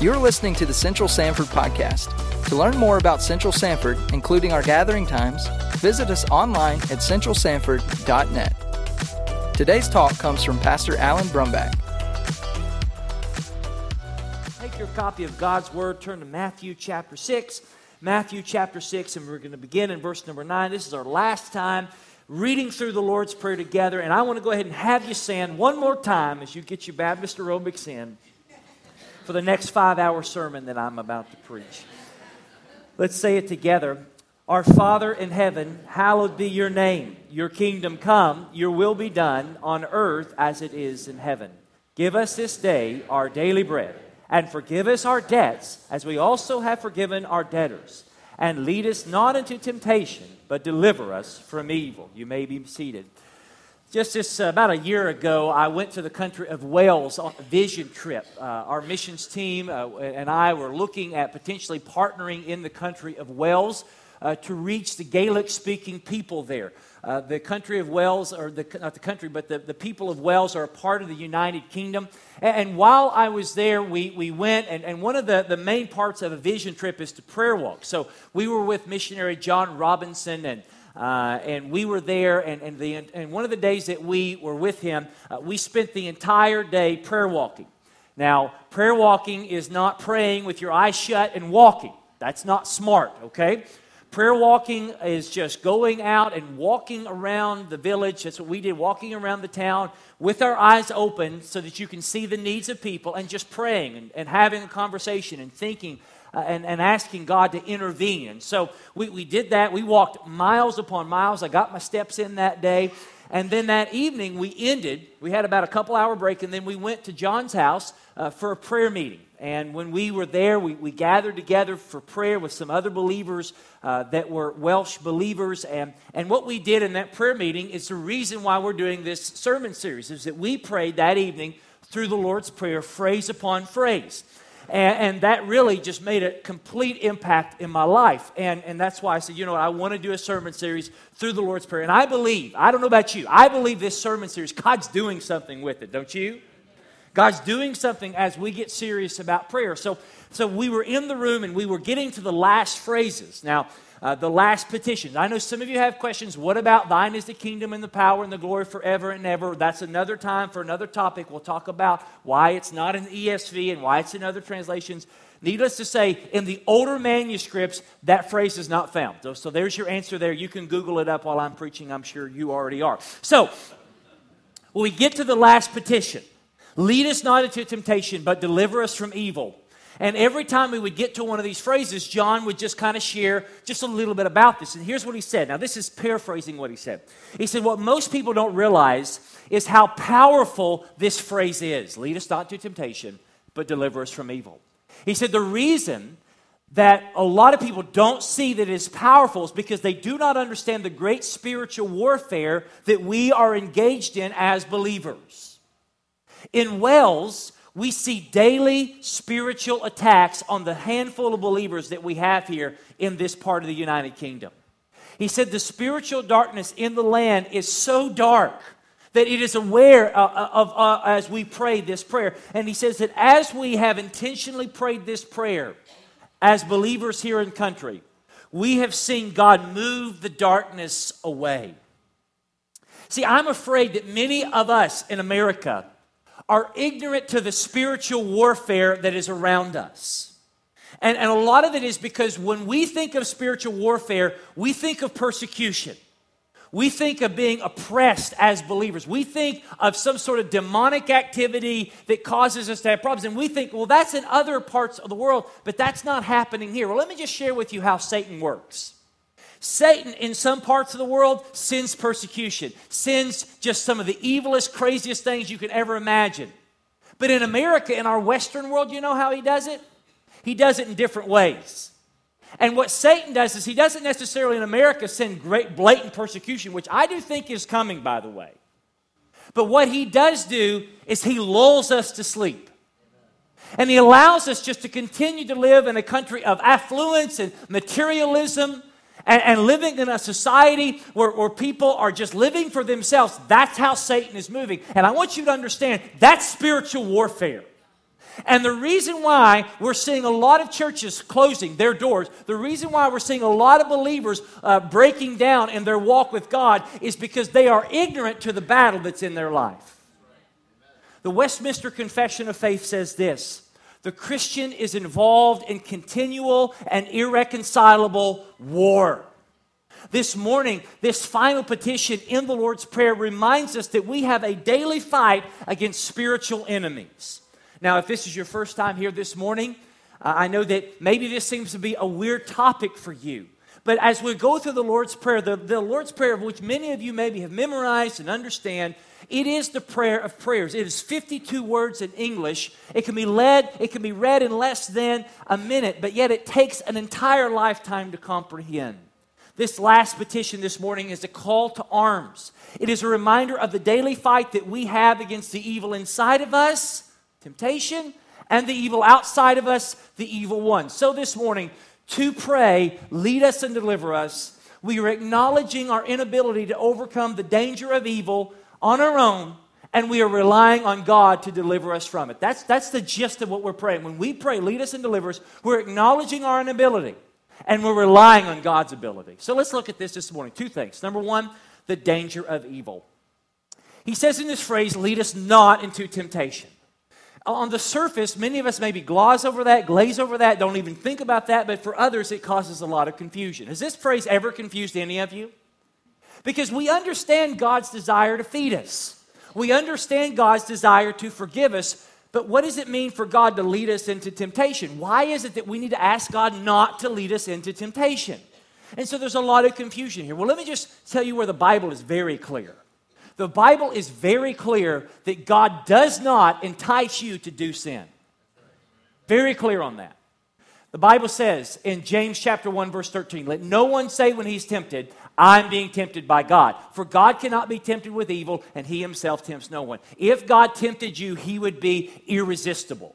You're listening to the Central Sanford Podcast. To learn more about Central Sanford, including our gathering times, visit us online at centralsanford.net. Today's talk comes from Pastor Alan Brumback. Take your copy of God's Word, turn to Matthew chapter 6. Matthew chapter 6, and we're going to begin in verse number 9. This is our last time reading through the Lord's Prayer together, and I want to go ahead and have you stand one more time as you get your Baptist aerobics in for the next five hour sermon that I'm about to preach. Let's say it together. Our Father in heaven, hallowed be your name. Your kingdom come, your will be done on earth as it is in heaven. Give us this day our daily bread, and forgive us our debts as we also have forgiven our debtors. And lead us not into temptation, but deliver us from evil. You may be seated. Just this, uh, about a year ago, I went to the country of Wales on a vision trip. Uh, our missions team uh, and I were looking at potentially partnering in the country of Wales uh, to reach the Gaelic speaking people there. Uh, the country of Wales, or the, not the country, but the, the people of Wales are a part of the United Kingdom. And, and while I was there, we, we went, and, and one of the, the main parts of a vision trip is to prayer walk. So we were with missionary John Robinson and uh, and we were there, and, and, the, and one of the days that we were with him, uh, we spent the entire day prayer walking. Now, prayer walking is not praying with your eyes shut and walking. That's not smart, okay? Prayer walking is just going out and walking around the village. That's what we did, walking around the town with our eyes open so that you can see the needs of people and just praying and, and having a conversation and thinking uh, and, and asking God to intervene. And so we, we did that. We walked miles upon miles. I got my steps in that day. And then that evening, we ended. We had about a couple hour break, and then we went to John's house uh, for a prayer meeting. And when we were there, we, we gathered together for prayer with some other believers uh, that were Welsh believers. And, and what we did in that prayer meeting is the reason why we're doing this sermon series, is that we prayed that evening through the Lord's Prayer, phrase upon phrase. And, and, that really just made a complete impact in my life. And, and that's why I said, you know what, I want to do a sermon series through the Lord's Prayer. And I believe, I don't know about you, I believe this sermon series, God's doing something with it, don't you? God's doing something as we get serious about prayer. So, so we were in the room and we were getting to the last phrases. Now, uh, the last petition. I know some of you have questions. What about thine is the kingdom and the power and the glory forever and ever? That's another time for another topic. We'll talk about why it's not in the ESV and why it's in other translations. Needless to say, in the older manuscripts, that phrase is not found. So, so there's your answer there. You can Google it up while I'm preaching. I'm sure you already are. So, we get to the last petition, lead us not into temptation, but deliver us from evil. And every time we would get to one of these phrases, John would just kind of share just a little bit about this. And here's what he said. Now, this is paraphrasing what he said. He said, What most people don't realize is how powerful this phrase is lead us not to temptation, but deliver us from evil. He said, The reason that a lot of people don't see that it is powerful is because they do not understand the great spiritual warfare that we are engaged in as believers. In Wales, we see daily spiritual attacks on the handful of believers that we have here in this part of the United Kingdom. He said the spiritual darkness in the land is so dark that it is aware uh, uh, of, uh, as we pray this prayer. And he says that as we have intentionally prayed this prayer as believers here in country, we have seen God move the darkness away. See, I'm afraid that many of us in America are ignorant to the spiritual warfare that is around us. And, and a lot of it is because when we think of spiritual warfare, we think of persecution. We think of being oppressed as believers. We think of some sort of demonic activity that causes us to have problems. And we think, well, that's in other parts of the world, but that's not happening here. Well, let me just share with you how Satan works. Satan, in some parts of the world, sends persecution, sends just some of the evilest, craziest things you can ever imagine. But in America, in our Western world, you know how he does it? He does it in different ways. And what Satan does is he doesn't necessarily in America send great blatant persecution, which I do think is coming, by the way. But what he does do is he lulls us to sleep. And he allows us just to continue to live in a country of affluence and materialism and, and living in a society where, where people are just living for themselves, that's how Satan is moving. And I want you to understand that's spiritual warfare. And the reason why we're seeing a lot of churches closing their doors, the reason why we're seeing a lot of believers uh, breaking down in their walk with God is because they are ignorant to the battle that's in their life. The Westminster Confession of Faith says this the Christian is involved in continual and irreconcilable war. This morning, this final petition in the Lord's Prayer reminds us that we have a daily fight against spiritual enemies. Now, if this is your first time here this morning, uh, I know that maybe this seems to be a weird topic for you. But as we go through the Lord's Prayer, the, the Lord's Prayer, of which many of you maybe have memorized and understand, it is the prayer of prayers. It is 52 words in English. It can be led, it can be read in less than a minute, but yet it takes an entire lifetime to comprehend. This last petition this morning is a call to arms. It is a reminder of the daily fight that we have against the evil inside of us temptation, and the evil outside of us, the evil one. So this morning, to pray, lead us and deliver us, we are acknowledging our inability to overcome the danger of evil on our own, and we are relying on God to deliver us from it. That's, that's the gist of what we're praying. When we pray, lead us and deliver us, we're acknowledging our inability, and we're relying on God's ability. So let's look at this this morning. Two things. Number one, the danger of evil. He says in this phrase, lead us not into temptation on the surface, many of us maybe gloss over that, glaze over that, don't even think about that, but for others, it causes a lot of confusion. Has this phrase ever confused any of you? Because we understand God's desire to feed us, we understand God's desire to forgive us, but what does it mean for God to lead us into temptation? Why is it that we need to ask God not to lead us into temptation? And so there's a lot of confusion here. Well, let me just tell you where the Bible is very clear. The Bible is very clear that God does not entice you to do sin. Very clear on that. The Bible says in James chapter 1 verse 13, let no one say when he's tempted, I'm being tempted by God. For God cannot be tempted with evil and he himself tempts no one. If God tempted you, he would be irresistible.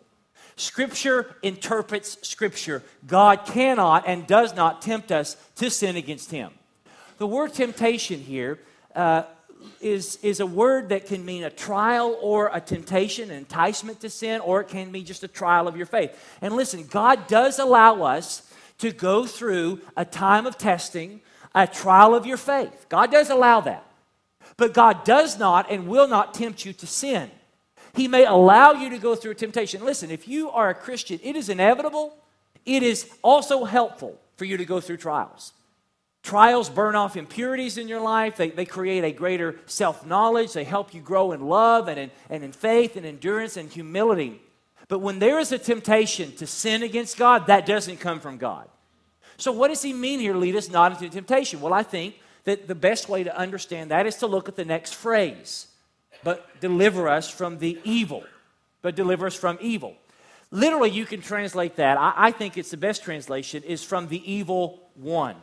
Scripture interprets Scripture. God cannot and does not tempt us to sin against Him. The word temptation here uh, is, is a word that can mean a trial or a temptation, an enticement to sin, or it can mean just a trial of your faith. And listen, God does allow us to go through a time of testing, a trial of your faith. God does allow that. But God does not and will not tempt you to sin. He may allow you to go through a temptation. Listen, if you are a Christian, it is inevitable, it is also helpful for you to go through trials. Trials burn off impurities in your life. They, they create a greater self knowledge. They help you grow in love and in, and in faith and endurance and humility. But when there is a temptation to sin against God, that doesn't come from God. So, what does he mean here? Lead us not into temptation. Well, I think that the best way to understand that is to look at the next phrase. But deliver us from the evil. But deliver us from evil. Literally, you can translate that. I, I think it's the best translation is from the evil one.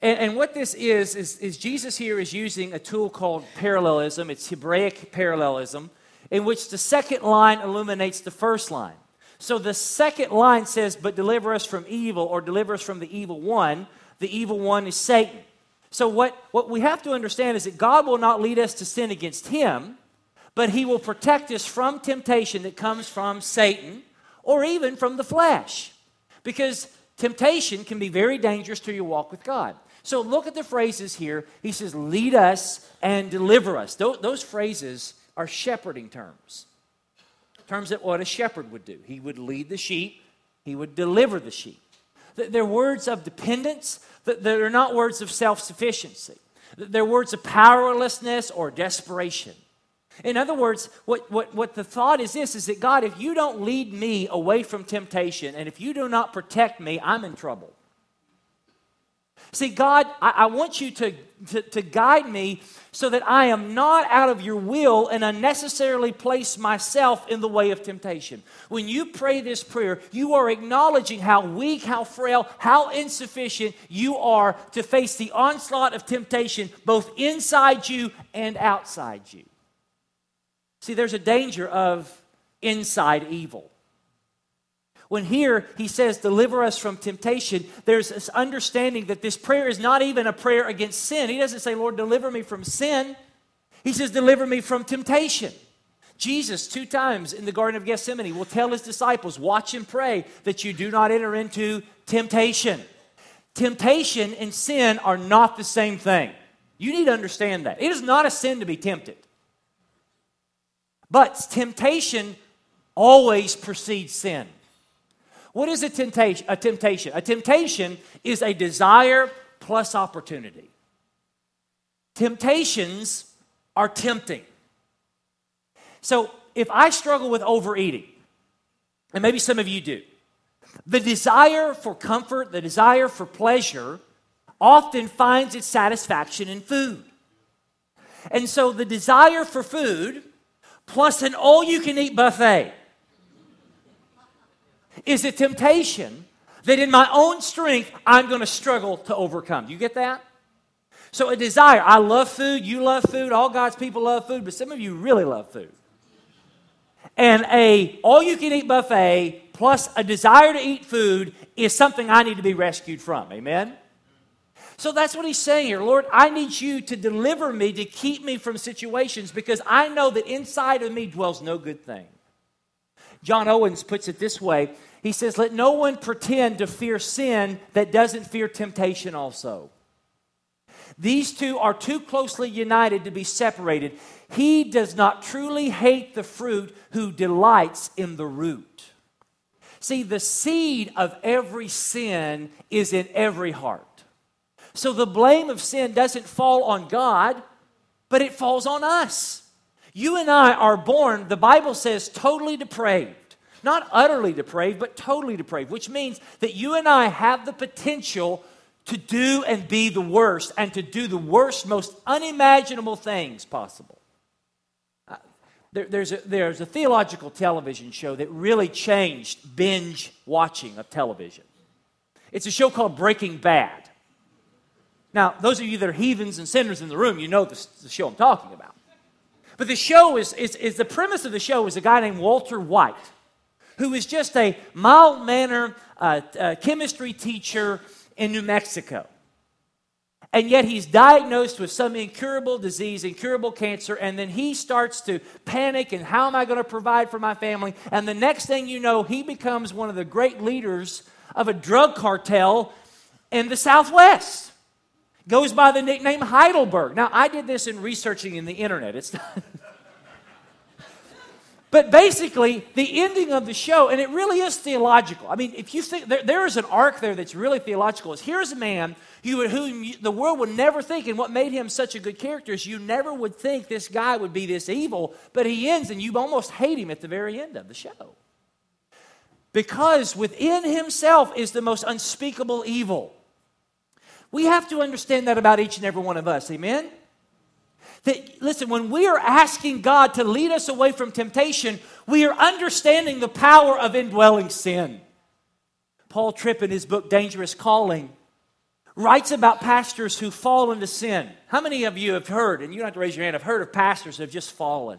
And, and, what this is, is, is Jesus here is using a tool called parallelism. It's Hebraic parallelism, in which the second line illuminates the first line. So the second line says, But deliver us from evil, or deliver us from the evil one. The evil one is Satan. So what, what we have to understand is that God will not lead us to sin against him, but he will protect us from temptation that comes from Satan or even from the flesh. Because temptation can be very dangerous to your walk with God. So look at the phrases here. He says, lead us and deliver us. Those, those phrases are shepherding terms, terms that what a shepherd would do. He would lead the sheep, he would deliver the sheep. They're words of dependence, they're not words of self sufficiency. They're words of powerlessness or desperation. In other words, what, what, what the thought is this is that God, if you don't lead me away from temptation and if you do not protect me, I'm in trouble. See, God, I, I want you to, to, to guide me so that I am not out of your will and unnecessarily place myself in the way of temptation. When you pray this prayer, you are acknowledging how weak, how frail, how insufficient you are to face the onslaught of temptation both inside you and outside you. See, there's a danger of inside evil. When here he says, deliver us from temptation, there's this understanding that this prayer is not even a prayer against sin. He doesn't say, Lord, deliver me from sin. He says, deliver me from temptation. Jesus, two times in the Garden of Gethsemane, will tell his disciples, Watch and pray that you do not enter into temptation. Temptation and sin are not the same thing. You need to understand that. It is not a sin to be tempted. But temptation always precedes sin. What is a temptation? A temptation. A temptation is a desire plus opportunity. Temptations are tempting. So if I struggle with overeating, and maybe some of you do, the desire for comfort, the desire for pleasure, often finds its satisfaction in food. And so the desire for food plus an all you can eat buffet is a temptation that in my own strength I'm going to struggle to overcome. You get that? So a desire, I love food, you love food, all God's people love food, but some of you really love food. And a all you can eat buffet plus a desire to eat food is something I need to be rescued from. Amen. So that's what he's saying here. Lord, I need you to deliver me, to keep me from situations because I know that inside of me dwells no good thing. John Owens puts it this way He says, Let no one pretend to fear sin that doesn't fear temptation also. These two are too closely united to be separated. He does not truly hate the fruit who delights in the root. See, the seed of every sin is in every heart. So the blame of sin doesn't fall on God, but it falls on us. You and I are born, the Bible says, totally depraved. Not utterly depraved, but totally depraved, which means that you and I have the potential to do and be the worst and to do the worst, most unimaginable things possible. Uh, there, there's, a, there's a theological television show that really changed binge watching of television. It's a show called Breaking Bad. Now, those of you that are heathens and sinners in the room, you know the, the show I'm talking about. But the show is, is, is, the premise of the show is a guy named Walter White, who is just a mild mannered uh, uh, chemistry teacher in New Mexico. And yet he's diagnosed with some incurable disease, incurable cancer, and then he starts to panic and how am I going to provide for my family? And the next thing you know, he becomes one of the great leaders of a drug cartel in the Southwest goes by the nickname Heidelberg. Now, I did this in researching in the internet. It's not. But basically, the ending of the show, and it really is theological. I mean, if you think there, there is an arc there that's really theological, is here's a man who, who the world would never think, and what made him such a good character is you never would think this guy would be this evil, but he ends, and you almost hate him at the very end of the show. Because within himself is the most unspeakable evil. We have to understand that about each and every one of us. Amen? That, listen, when we are asking God to lead us away from temptation, we are understanding the power of indwelling sin. Paul Tripp, in his book Dangerous Calling, writes about pastors who fall into sin. How many of you have heard, and you don't have to raise your hand, have heard of pastors who have just fallen?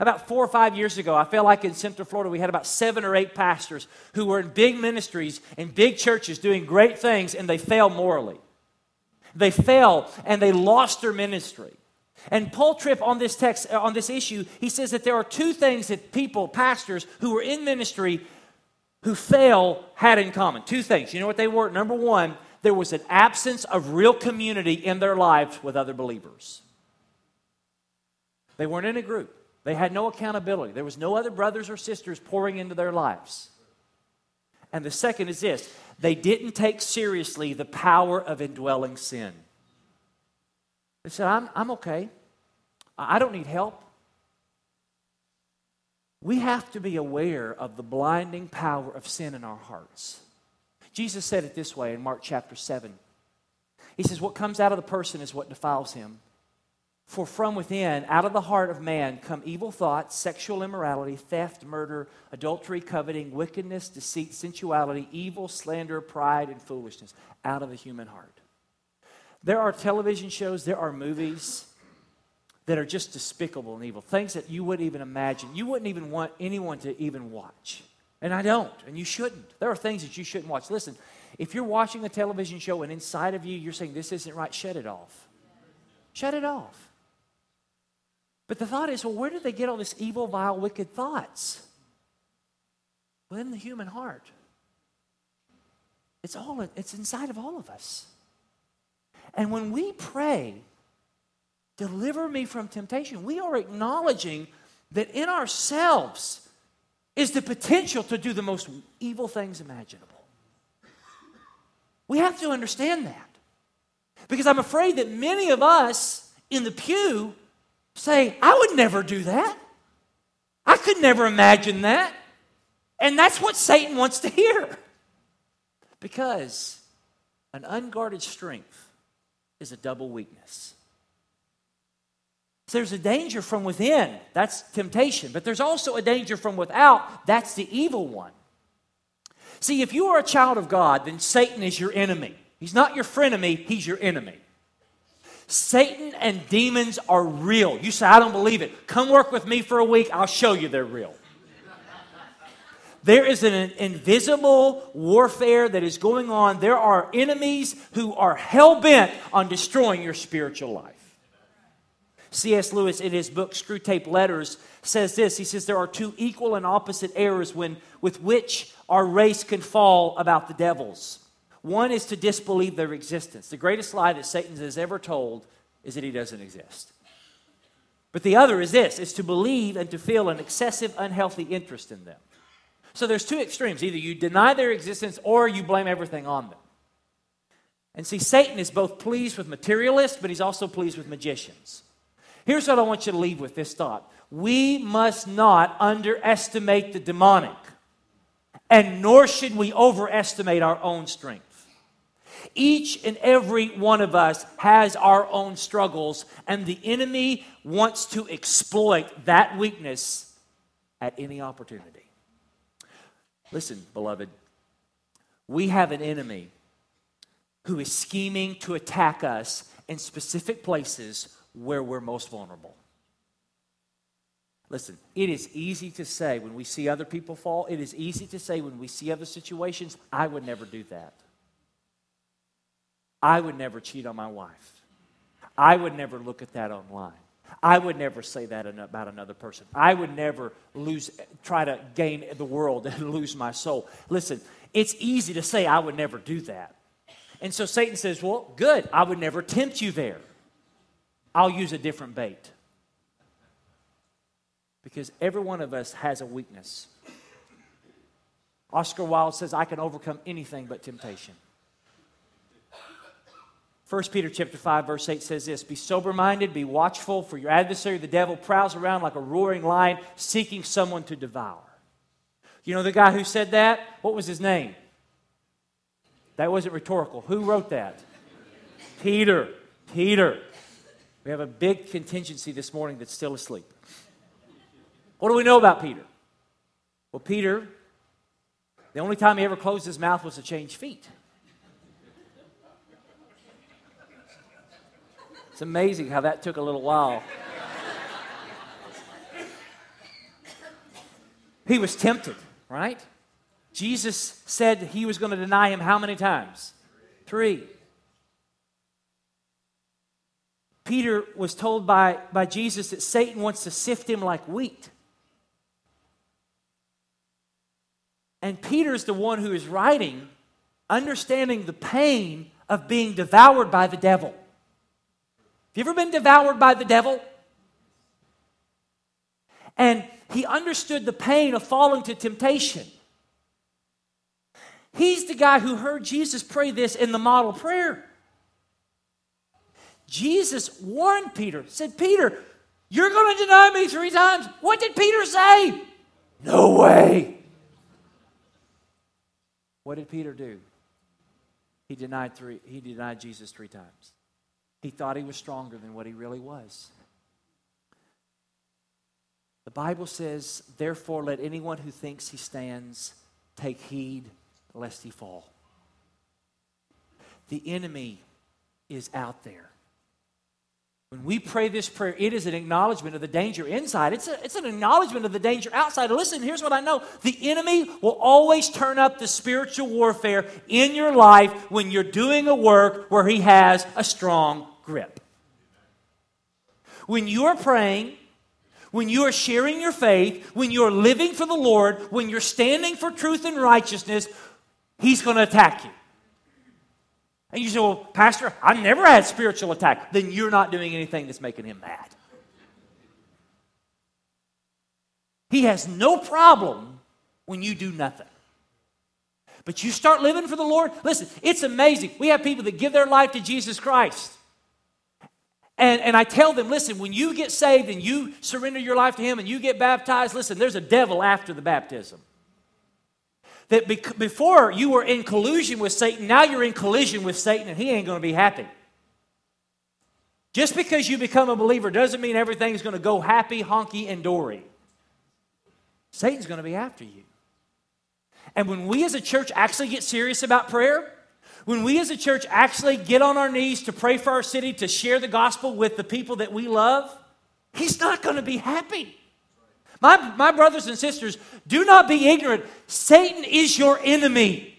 About four or five years ago, I felt like in Central Florida, we had about seven or eight pastors who were in big ministries in big churches doing great things, and they failed morally. They fell and they lost their ministry. And Paul Tripp on this text, uh, on this issue, he says that there are two things that people, pastors who were in ministry who fail had in common. Two things. You know what they were? Number one, there was an absence of real community in their lives with other believers. They weren't in a group. They had no accountability. There was no other brothers or sisters pouring into their lives. And the second is this they didn't take seriously the power of indwelling sin. They said, I'm, I'm okay. I don't need help. We have to be aware of the blinding power of sin in our hearts. Jesus said it this way in Mark chapter 7. He says, What comes out of the person is what defiles him. For from within, out of the heart of man, come evil thoughts, sexual immorality, theft, murder, adultery, coveting, wickedness, deceit, sensuality, evil, slander, pride, and foolishness. Out of the human heart. There are television shows, there are movies that are just despicable and evil, things that you wouldn't even imagine. You wouldn't even want anyone to even watch. And I don't, and you shouldn't. There are things that you shouldn't watch. Listen, if you're watching a television show and inside of you you're saying, This isn't right, shut it off. Shut it off. But the thought is, well, where did they get all these evil, vile, wicked thoughts? Within the human heart. It's all it's inside of all of us. And when we pray, deliver me from temptation, we are acknowledging that in ourselves is the potential to do the most evil things imaginable. We have to understand that. Because I'm afraid that many of us in the pew say, I would never do that. I could never imagine that. And that's what Satan wants to hear. Because an unguarded strength is a double weakness. So there's a danger from within, that's temptation, but there's also a danger from without, that's the evil one. See, if you are a child of God, then Satan is your enemy. He's not your frenemy, he's your enemy. Satan and demons are real. You say, I don't believe it. Come work with me for a week, I'll show you they're real. There is an invisible warfare that is going on. There are enemies who are hell bent on destroying your spiritual life. C.S. Lewis, in his book Screwtape Letters, says this He says, There are two equal and opposite errors when, with which our race can fall about the devils. One is to disbelieve their existence. The greatest lie that Satan has ever told is that he doesn't exist. But the other is this is to believe and to feel an excessive, unhealthy interest in them. So there's two extremes. Either you deny their existence or you blame everything on them. And see, Satan is both pleased with materialists, but he's also pleased with magicians. Here's what I want you to leave with this thought we must not underestimate the demonic, and nor should we overestimate our own strength. Each and every one of us has our own struggles, and the enemy wants to exploit that weakness at any opportunity. Listen, beloved, we have an enemy who is scheming to attack us in specific places where we're most vulnerable. Listen, it is easy to say when we see other people fall, it is easy to say when we see other situations, I would never do that. I would never cheat on my wife. I would never look at that online. I would never say that about another person. I would never lose, try to gain the world and lose my soul. Listen, it's easy to say, I would never do that. And so Satan says, Well, good, I would never tempt you there. I'll use a different bait. Because every one of us has a weakness. Oscar Wilde says, I can overcome anything but temptation. 1 Peter chapter 5 verse 8 says this, be sober minded, be watchful for your adversary the devil prowls around like a roaring lion seeking someone to devour. You know the guy who said that? What was his name? That wasn't rhetorical. Who wrote that? Peter. Peter. We have a big contingency this morning that's still asleep. What do we know about Peter? Well, Peter, the only time he ever closed his mouth was to change feet. It's amazing how that took a little while. he was tempted, right? Jesus said he was going to deny him how many times? Three. Peter was told by, by Jesus that Satan wants to sift him like wheat. And Peter's the one who is writing, understanding the pain of being devoured by the devil. Have you ever been devoured by the devil? And he understood the pain of falling to temptation. He's the guy who heard Jesus pray this in the model prayer. Jesus warned Peter, said, Peter, you're going to deny me three times. What did Peter say? No way. What did Peter do? He denied three, he denied Jesus three times. He thought he was stronger than what he really was. The Bible says, Therefore, let anyone who thinks he stands take heed lest he fall. The enemy is out there. When we pray this prayer, it is an acknowledgement of the danger inside. It's, a, it's an acknowledgement of the danger outside. Listen, here's what I know the enemy will always turn up the spiritual warfare in your life when you're doing a work where he has a strong grip. When you're praying when you are sharing your faith, when you're living for the Lord, when you're standing for truth and righteousness, He's going to attack you. And you say, Well, Pastor, I've never had spiritual attack. Then you're not doing anything that's making Him mad. He has no problem when you do nothing. But you start living for the Lord. Listen, it's amazing. We have people that give their life to Jesus Christ. And, and I tell them, listen, when you get saved and you surrender your life to Him and you get baptized, listen, there's a devil after the baptism. That before you were in collusion with Satan, now you're in collision with Satan and he ain't going to be happy. Just because you become a believer doesn't mean everything's going to go happy, honky, and dory. Satan's going to be after you. And when we as a church actually get serious about prayer, when we as a church actually get on our knees to pray for our city, to share the gospel with the people that we love, he's not going to be happy. My, my brothers and sisters, do not be ignorant. Satan is your enemy.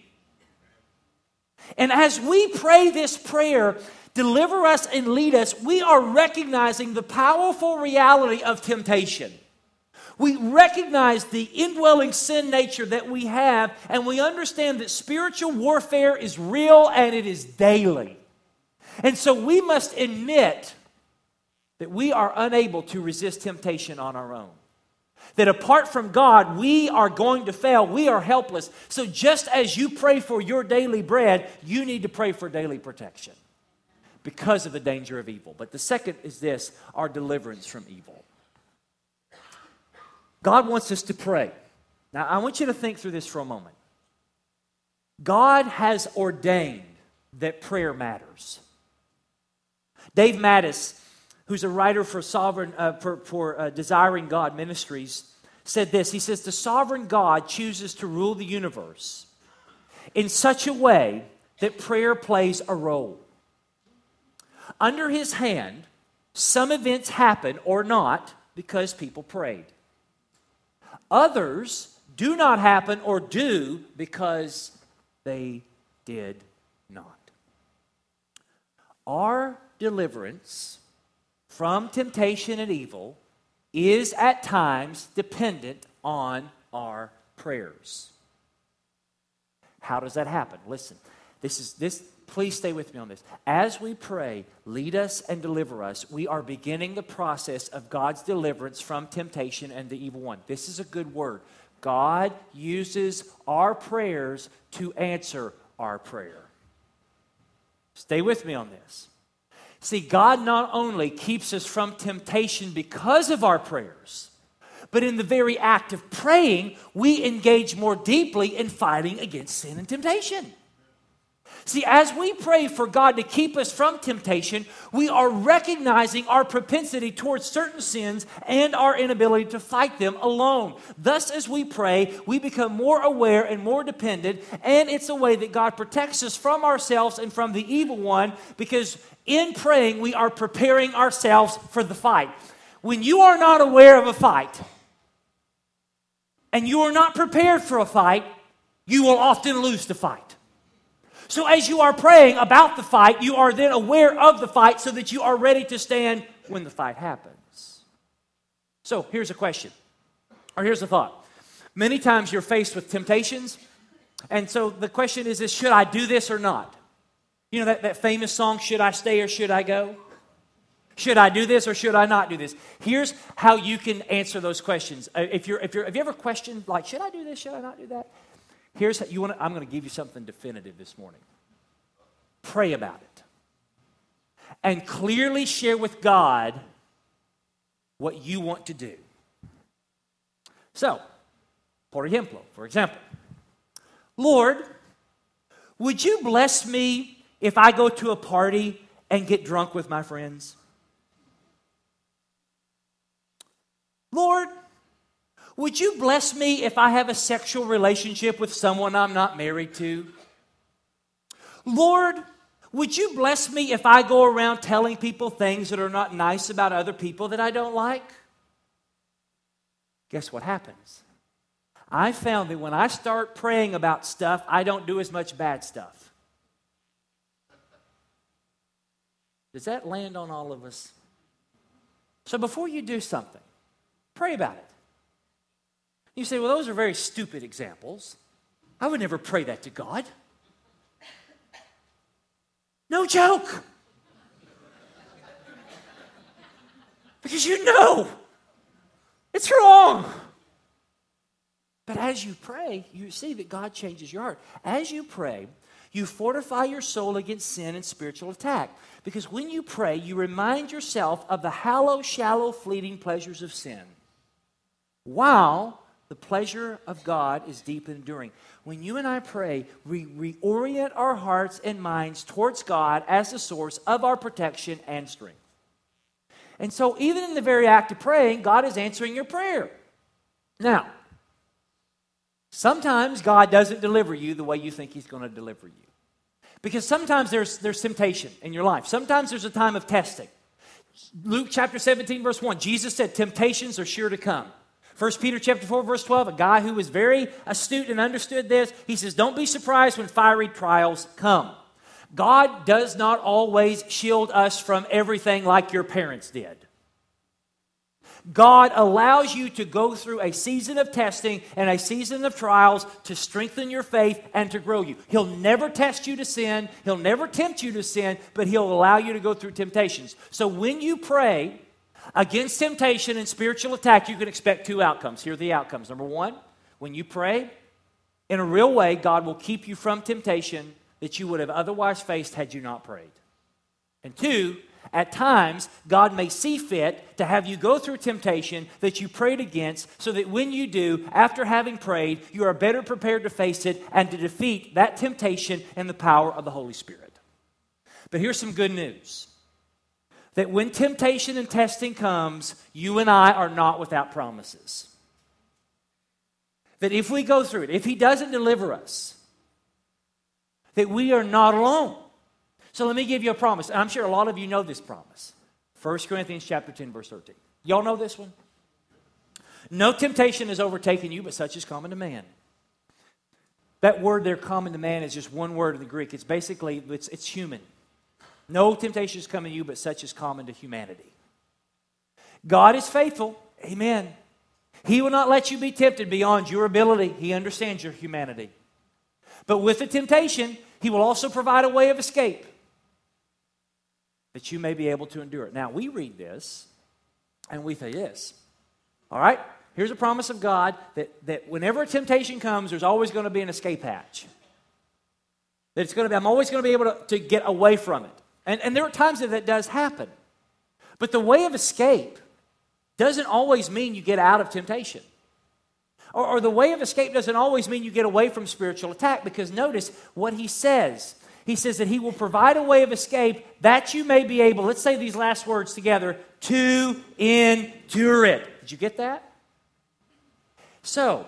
And as we pray this prayer, deliver us and lead us, we are recognizing the powerful reality of temptation. We recognize the indwelling sin nature that we have, and we understand that spiritual warfare is real and it is daily. And so we must admit that we are unable to resist temptation on our own. That apart from God, we are going to fail. We are helpless. So just as you pray for your daily bread, you need to pray for daily protection because of the danger of evil. But the second is this our deliverance from evil. God wants us to pray. Now, I want you to think through this for a moment. God has ordained that prayer matters. Dave Mathis, who's a writer for Sovereign uh, for, for uh, Desiring God Ministries, said this. He says, "The sovereign God chooses to rule the universe in such a way that prayer plays a role. Under His hand, some events happen or not because people prayed. Others do not happen or do because they did not. Our deliverance from temptation and evil is at times dependent on our prayers. How does that happen? Listen, this is this Please stay with me on this. As we pray, lead us and deliver us, we are beginning the process of God's deliverance from temptation and the evil one. This is a good word. God uses our prayers to answer our prayer. Stay with me on this. See, God not only keeps us from temptation because of our prayers, but in the very act of praying, we engage more deeply in fighting against sin and temptation. See, as we pray for God to keep us from temptation, we are recognizing our propensity towards certain sins and our inability to fight them alone. Thus, as we pray, we become more aware and more dependent, and it's a way that God protects us from ourselves and from the evil one because in praying, we are preparing ourselves for the fight. When you are not aware of a fight and you are not prepared for a fight, you will often lose the fight. So, as you are praying about the fight, you are then aware of the fight so that you are ready to stand when the fight happens. So, here's a question, or here's a thought. Many times you're faced with temptations, and so the question is, is should I do this or not? You know that, that famous song, Should I Stay or Should I Go? Should I do this or should I not do this? Here's how you can answer those questions. Uh, if you're, if you're, have you ever questioned, like, should I do this? Should I not do that? Here's how you want I'm going to give you something definitive this morning. Pray about it. And clearly share with God what you want to do. So, por ejemplo, for example, Lord, would you bless me if I go to a party and get drunk with my friends? Lord, would you bless me if I have a sexual relationship with someone I'm not married to? Lord, would you bless me if I go around telling people things that are not nice about other people that I don't like? Guess what happens? I found that when I start praying about stuff, I don't do as much bad stuff. Does that land on all of us? So before you do something, Pray about it. You say, well, those are very stupid examples. I would never pray that to God. No joke. Because you know it's wrong. But as you pray, you see that God changes your heart. As you pray, you fortify your soul against sin and spiritual attack. Because when you pray, you remind yourself of the hollow, shallow, fleeting pleasures of sin, while the pleasure of God is deep and enduring. When you and I pray, we reorient our hearts and minds towards God as the source of our protection and strength. And so, even in the very act of praying, God is answering your prayer. Now, sometimes God doesn't deliver you the way you think He's going to deliver you. Because sometimes there's, there's temptation in your life, sometimes there's a time of testing. Luke chapter 17, verse 1, Jesus said, Temptations are sure to come. 1 Peter chapter 4, verse 12, a guy who was very astute and understood this, he says, Don't be surprised when fiery trials come. God does not always shield us from everything like your parents did. God allows you to go through a season of testing and a season of trials to strengthen your faith and to grow you. He'll never test you to sin, He'll never tempt you to sin, but He'll allow you to go through temptations. So when you pray against temptation and spiritual attack, you can expect two outcomes. Here are the outcomes. Number one, when you pray in a real way, God will keep you from temptation that you would have otherwise faced had you not prayed. And two, at times, God may see fit to have you go through temptation that you prayed against so that when you do, after having prayed, you are better prepared to face it and to defeat that temptation in the power of the Holy Spirit. But here's some good news that when temptation and testing comes, you and I are not without promises. That if we go through it, if He doesn't deliver us, that we are not alone. So let me give you a promise. I'm sure a lot of you know this promise. 1 Corinthians chapter 10, verse 13. Y'all know this one? No temptation has overtaken you, but such is common to man. That word there, common to man, is just one word in the Greek. It's basically, it's, it's human. No temptation has come to you, but such is common to humanity. God is faithful. Amen. He will not let you be tempted beyond your ability. He understands your humanity. But with the temptation, He will also provide a way of escape that you may be able to endure it. Now, we read this and we say this. All right? Here's a promise of God that, that whenever a temptation comes, there's always going to be an escape hatch. That it's going to be, I'm always going to be able to, to get away from it. And, and there are times that that does happen. But the way of escape doesn't always mean you get out of temptation. Or, or, the way of escape doesn't always mean you get away from spiritual attack because notice what he says. He says that he will provide a way of escape that you may be able, let's say these last words together, to endure it. Did you get that? So,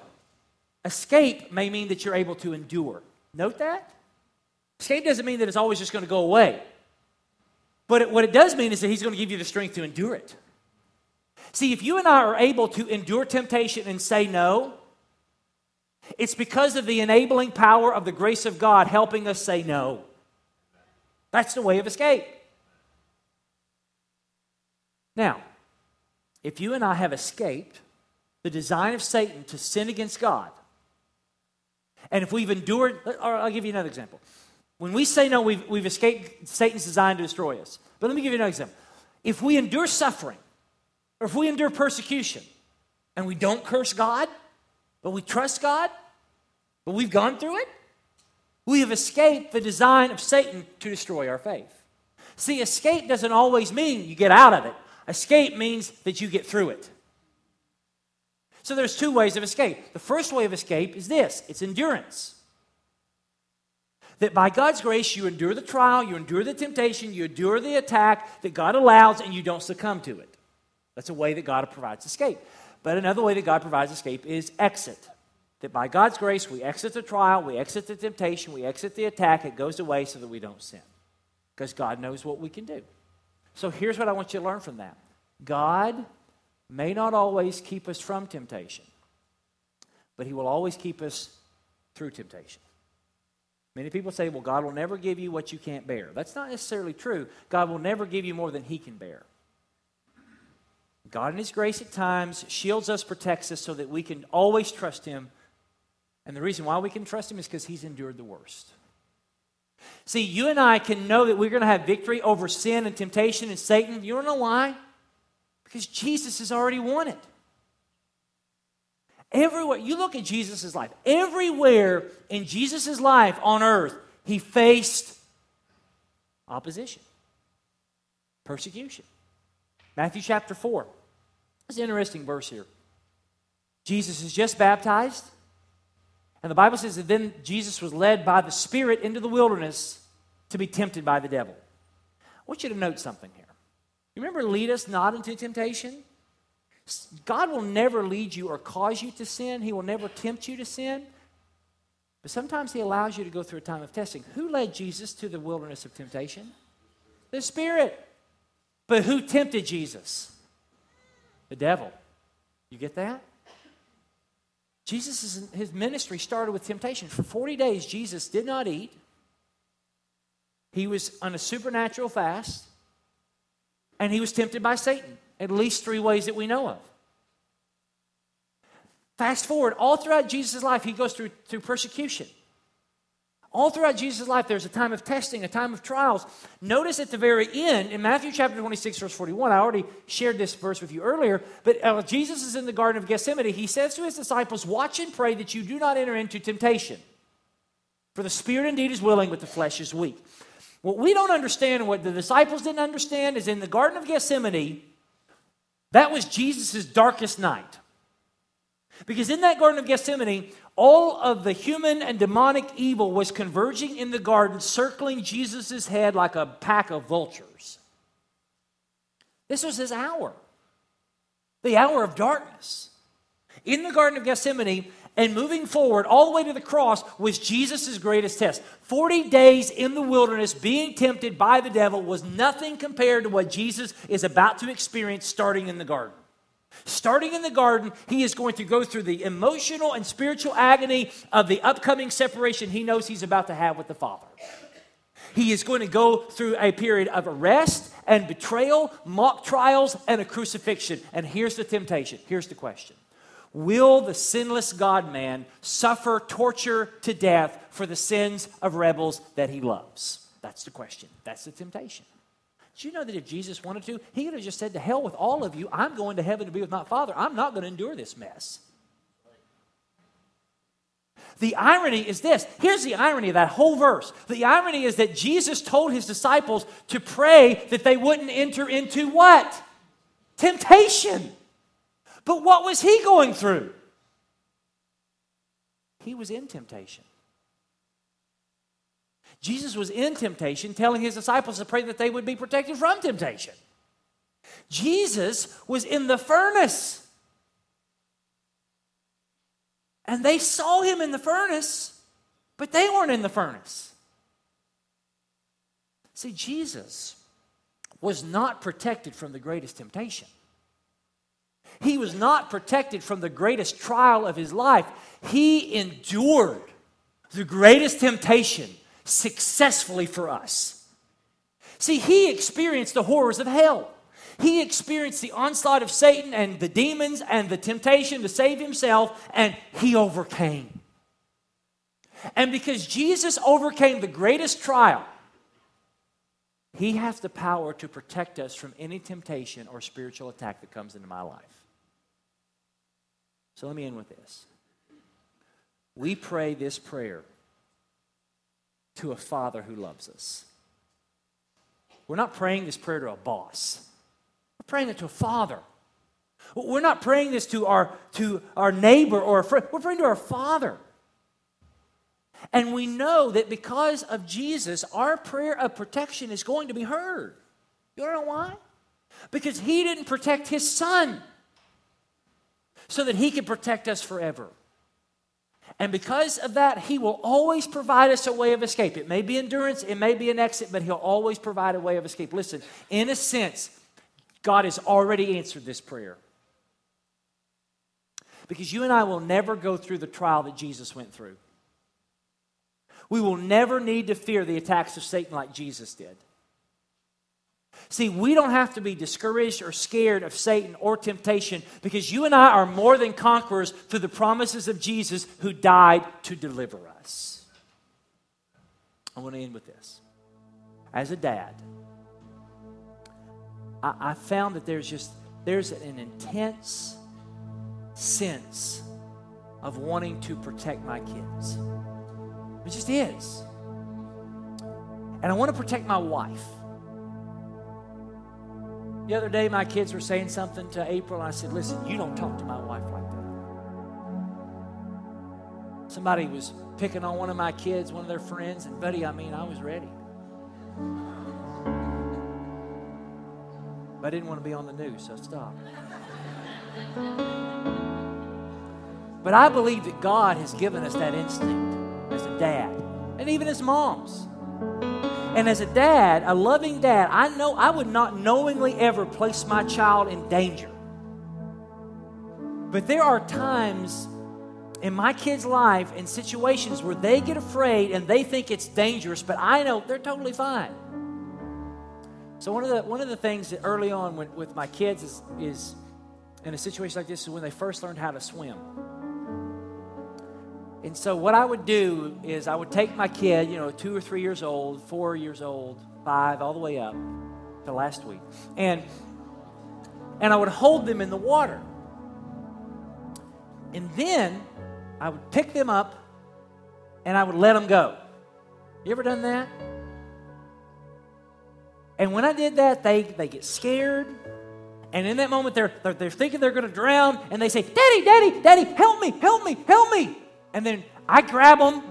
escape may mean that you're able to endure. Note that? Escape doesn't mean that it's always just going to go away. But what it does mean is that he's going to give you the strength to endure it. See, if you and I are able to endure temptation and say no, it's because of the enabling power of the grace of God helping us say no. That's the way of escape. Now, if you and I have escaped the design of Satan to sin against God, and if we've endured, I'll give you another example. When we say no, we've, we've escaped Satan's design to destroy us. But let me give you an example. If we endure suffering, or if we endure persecution, and we don't curse God, but we trust God, but we've gone through it, we have escaped the design of Satan to destroy our faith. See, escape doesn't always mean you get out of it. Escape means that you get through it. So there's two ways of escape. The first way of escape is this it's endurance. That by God's grace, you endure the trial, you endure the temptation, you endure the attack that God allows, and you don't succumb to it. That's a way that God provides escape. But another way that God provides escape is exit. That by God's grace, we exit the trial, we exit the temptation, we exit the attack, it goes away so that we don't sin. Because God knows what we can do. So here's what I want you to learn from that God may not always keep us from temptation, but He will always keep us through temptation. Many people say, well, God will never give you what you can't bear. That's not necessarily true. God will never give you more than He can bear. God, in His grace at times, shields us, protects us so that we can always trust Him. And the reason why we can trust Him is because He's endured the worst. See, you and I can know that we're going to have victory over sin and temptation and Satan. You don't know why? Because Jesus has already won it. Everywhere, you look at Jesus' life, everywhere in Jesus' life on earth, he faced opposition, persecution. Matthew chapter 4. It's an interesting verse here. Jesus is just baptized, and the Bible says that then Jesus was led by the Spirit into the wilderness to be tempted by the devil. I want you to note something here. You remember, lead us not into temptation? God will never lead you or cause you to sin, He will never tempt you to sin. But sometimes He allows you to go through a time of testing. Who led Jesus to the wilderness of temptation? The Spirit. But who tempted Jesus? The devil. You get that? Jesus, his ministry started with temptation. For 40 days, Jesus did not eat. He was on a supernatural fast, and he was tempted by Satan, at least three ways that we know of. Fast forward, all throughout Jesus' life, he goes through, through persecution. All throughout Jesus' life, there's a time of testing, a time of trials. Notice at the very end, in Matthew chapter 26, verse 41, I already shared this verse with you earlier, but uh, Jesus is in the Garden of Gethsemane. He says to his disciples, Watch and pray that you do not enter into temptation. For the spirit indeed is willing, but the flesh is weak. What we don't understand and what the disciples didn't understand is in the Garden of Gethsemane, that was Jesus' darkest night. Because in that Garden of Gethsemane, all of the human and demonic evil was converging in the garden, circling Jesus' head like a pack of vultures. This was his hour, the hour of darkness. In the Garden of Gethsemane, and moving forward all the way to the cross was Jesus' greatest test. 40 days in the wilderness being tempted by the devil was nothing compared to what Jesus is about to experience starting in the garden. Starting in the garden, he is going to go through the emotional and spiritual agony of the upcoming separation he knows he's about to have with the Father. He is going to go through a period of arrest and betrayal, mock trials, and a crucifixion. And here's the temptation. Here's the question Will the sinless God man suffer torture to death for the sins of rebels that he loves? That's the question. That's the temptation. Do you know that if Jesus wanted to, he could have just said, To hell with all of you. I'm going to heaven to be with my Father. I'm not going to endure this mess. The irony is this. Here's the irony of that whole verse. The irony is that Jesus told his disciples to pray that they wouldn't enter into what? Temptation. But what was he going through? He was in temptation. Jesus was in temptation, telling his disciples to pray that they would be protected from temptation. Jesus was in the furnace. And they saw him in the furnace, but they weren't in the furnace. See, Jesus was not protected from the greatest temptation. He was not protected from the greatest trial of his life. He endured the greatest temptation successfully for us. See, he experienced the horrors of hell. He experienced the onslaught of Satan and the demons and the temptation to save himself, and he overcame. And because Jesus overcame the greatest trial, he has the power to protect us from any temptation or spiritual attack that comes into my life. So let me end with this. We pray this prayer to a father who loves us. We're not praying this prayer to a boss. We're praying it to a father. We're not praying this to our, to our neighbor or a friend. We're praying to our father. And we know that because of Jesus, our prayer of protection is going to be heard. You don't know why? Because he didn't protect his son so that he can protect us forever. And because of that, He will always provide us a way of escape. It may be endurance, it may be an exit, but He'll always provide a way of escape. Listen, in a sense, God has already answered this prayer. Because you and I will never go through the trial that Jesus went through. We will never need to fear the attacks of Satan like Jesus did. See, we don't have to be discouraged or scared of Satan or temptation because you and I are more than conquerors through the promises of Jesus who died to deliver us. I want to end with this. As a dad, I, I found that there's just there's an intense sense of wanting to protect my kids. It just is. And I want to protect my wife. The other day, my kids were saying something to April, and I said, Listen, you don't talk to my wife like that. Somebody was picking on one of my kids, one of their friends, and buddy, I mean, I was ready. But I didn't want to be on the news, so stop. But I believe that God has given us that instinct as a dad, and even as moms. And as a dad, a loving dad, I know I would not knowingly ever place my child in danger. But there are times in my kid's life in situations where they get afraid and they think it's dangerous, but I know they're totally fine. So one of the one of the things that early on when, with my kids is, is in a situation like this is when they first learned how to swim. And so what I would do is I would take my kid, you know, two or three years old, four years old, five, all the way up to last week. And and I would hold them in the water. And then I would pick them up and I would let them go. You ever done that? And when I did that, they, they get scared. And in that moment, they're, they're, they're thinking they're going to drown. And they say, Daddy, Daddy, Daddy, help me, help me, help me and then I grab them,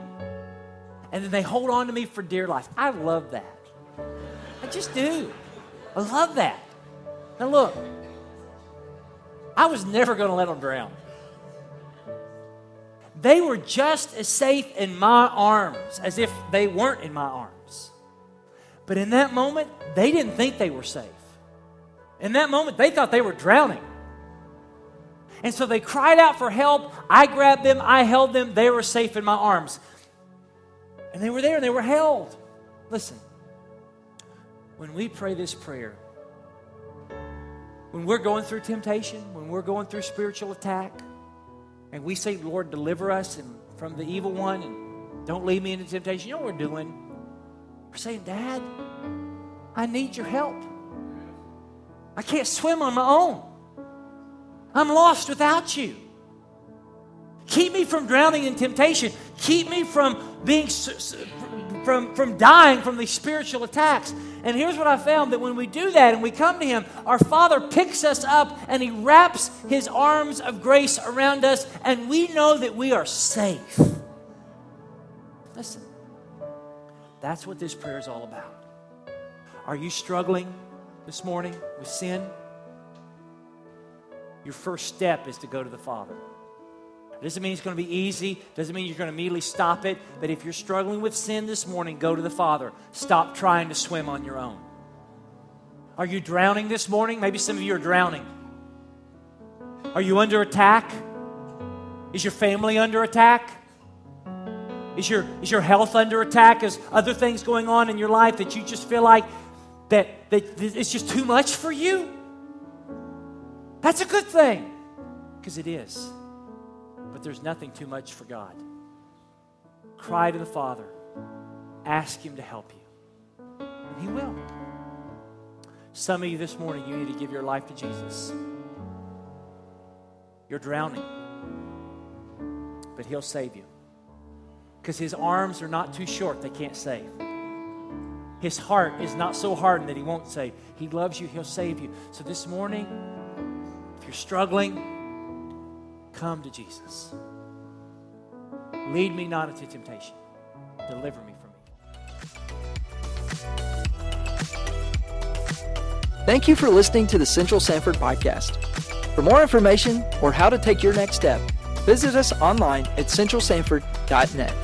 and then they hold on to me for dear life. I love that. I just do. I love that. Now, look, I was never going to let them drown. They were just as safe in my arms as if they weren't in my arms. But in that moment, they didn't think they were safe. In that moment, they thought they were drowning. And so they cried out for help. I grabbed them, I held them, they were safe in my arms. And they were there, and they were held. Listen, when we pray this prayer, when we're going through temptation, when we're going through spiritual attack, and we say, Lord, deliver us and from the evil one and don't lead me into temptation, you know what we're doing? We're saying, Dad, I need your help. I can't swim on my own. I'm lost without you. Keep me from drowning in temptation. Keep me from being from, from dying from these spiritual attacks. And here's what I found that when we do that and we come to Him, our Father picks us up and He wraps His arms of grace around us, and we know that we are safe. Listen, that's what this prayer is all about. Are you struggling this morning with sin? Your first step is to go to the Father. It doesn't mean it's going to be easy. Doesn't mean you're going to immediately stop it. But if you're struggling with sin this morning, go to the Father. Stop trying to swim on your own. Are you drowning this morning? Maybe some of you are drowning. Are you under attack? Is your family under attack? Is your, is your health under attack? Is other things going on in your life that you just feel like that, that it's just too much for you? That's a good thing because it is. But there's nothing too much for God. Cry to the Father, ask Him to help you, and He will. Some of you this morning, you need to give your life to Jesus. You're drowning, but He'll save you because His arms are not too short, they can't save. His heart is not so hardened that He won't save. He loves you, He'll save you. So this morning, you're struggling, come to Jesus. Lead me not into temptation, deliver me from evil. Thank you for listening to the Central Sanford podcast. For more information or how to take your next step, visit us online at centralsanford.net.